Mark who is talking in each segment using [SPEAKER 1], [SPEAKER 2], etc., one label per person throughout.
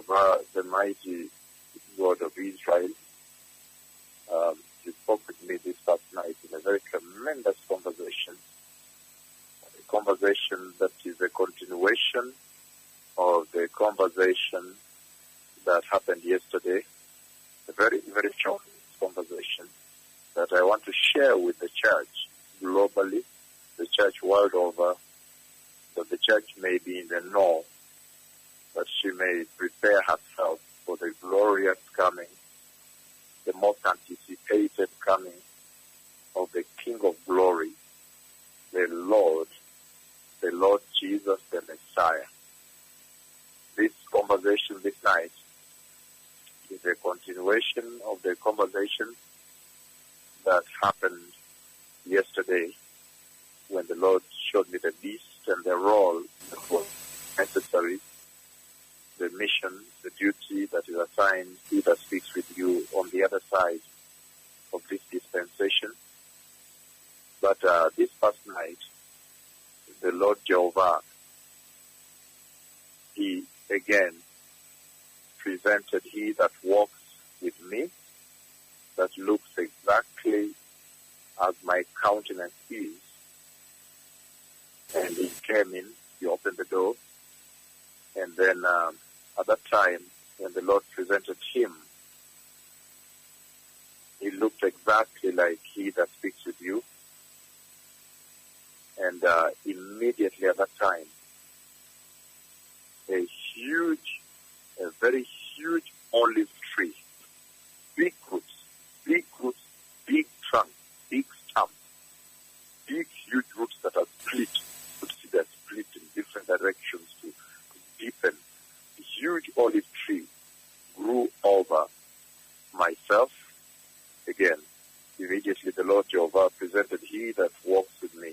[SPEAKER 1] Jehovah, the mighty God of Israel, um, he spoke with me this past night in a very tremendous conversation. A conversation that is a continuation of the conversation that happened yesterday. A very, very short conversation that I want to share with the church globally, the church world over, that the church may be in the know, may prepare herself for the glorious coming, the most anticipated coming of the King of glory, the Lord, the Lord Jesus, the Messiah. This conversation this night is a continuation of the conversation that happened yesterday when the Lord showed me the beast and the role that was necessary, the mission, the duty that is assigned, he that speaks with you on the other side of this dispensation. But uh, this past night, the Lord Jehovah, he again presented he that walks with me, that looks exactly as my countenance is. And he came in, he opened the door, and then um, at that time, when the Lord presented him, he looked exactly like he that speaks with you. And uh, immediately at that time, a huge, a very huge olive tree, big roots, big roots, big trunk, big stem, big huge roots that are split. You could see they're split in different directions to, to deepen. A huge olive tree grew over myself. Again, immediately the Lord Jehovah presented he that walks with me.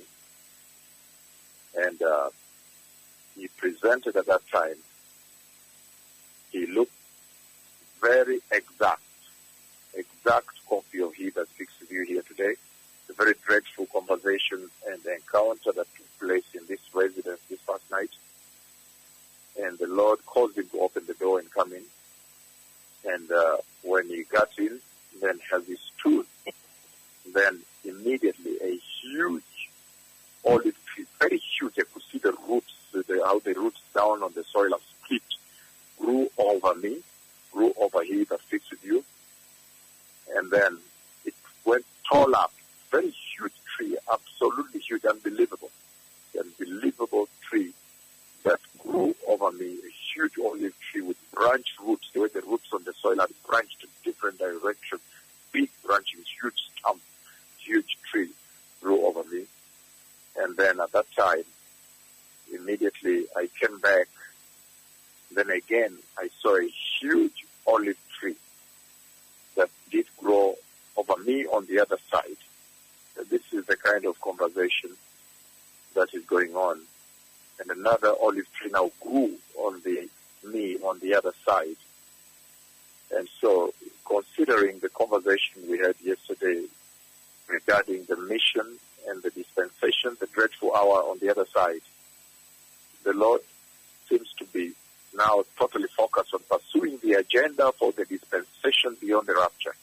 [SPEAKER 1] And uh, he presented at that time, he looked very exact, exact copy of he that speaks with you here today. The very dreadful conversation and encounter that took place in this residence this past night. And the Lord caused him to open the door and come in. And uh, when he got in, then as he stood, then immediately a huge olive tree, very huge, I could see the roots, the, how the roots down on the soil have split, grew over me, grew over here, that speaks with you. And then it went tall up, very huge tree, absolutely huge, unbelievable, unbelievable tree that grew over me, a huge olive tree with branched roots, the way the roots on the soil had branched in different directions, big branching, huge stump, huge tree grew over me. And at that time, immediately I came back. Then again, I saw a huge olive tree that did grow over me on the other side. This is the kind of conversation that is going on. And another olive tree now grew on the me on the other side. And so, considering the conversation we had yesterday regarding the mission and the dispensation, the dreadful hour on the other side, the Lord seems to be now totally focused on pursuing the agenda for the dispensation beyond the rapture.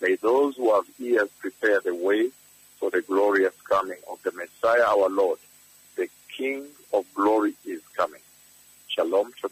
[SPEAKER 1] May those who have ears prepare the way for the glorious coming of the Messiah our Lord. The King of glory is coming. Shalom to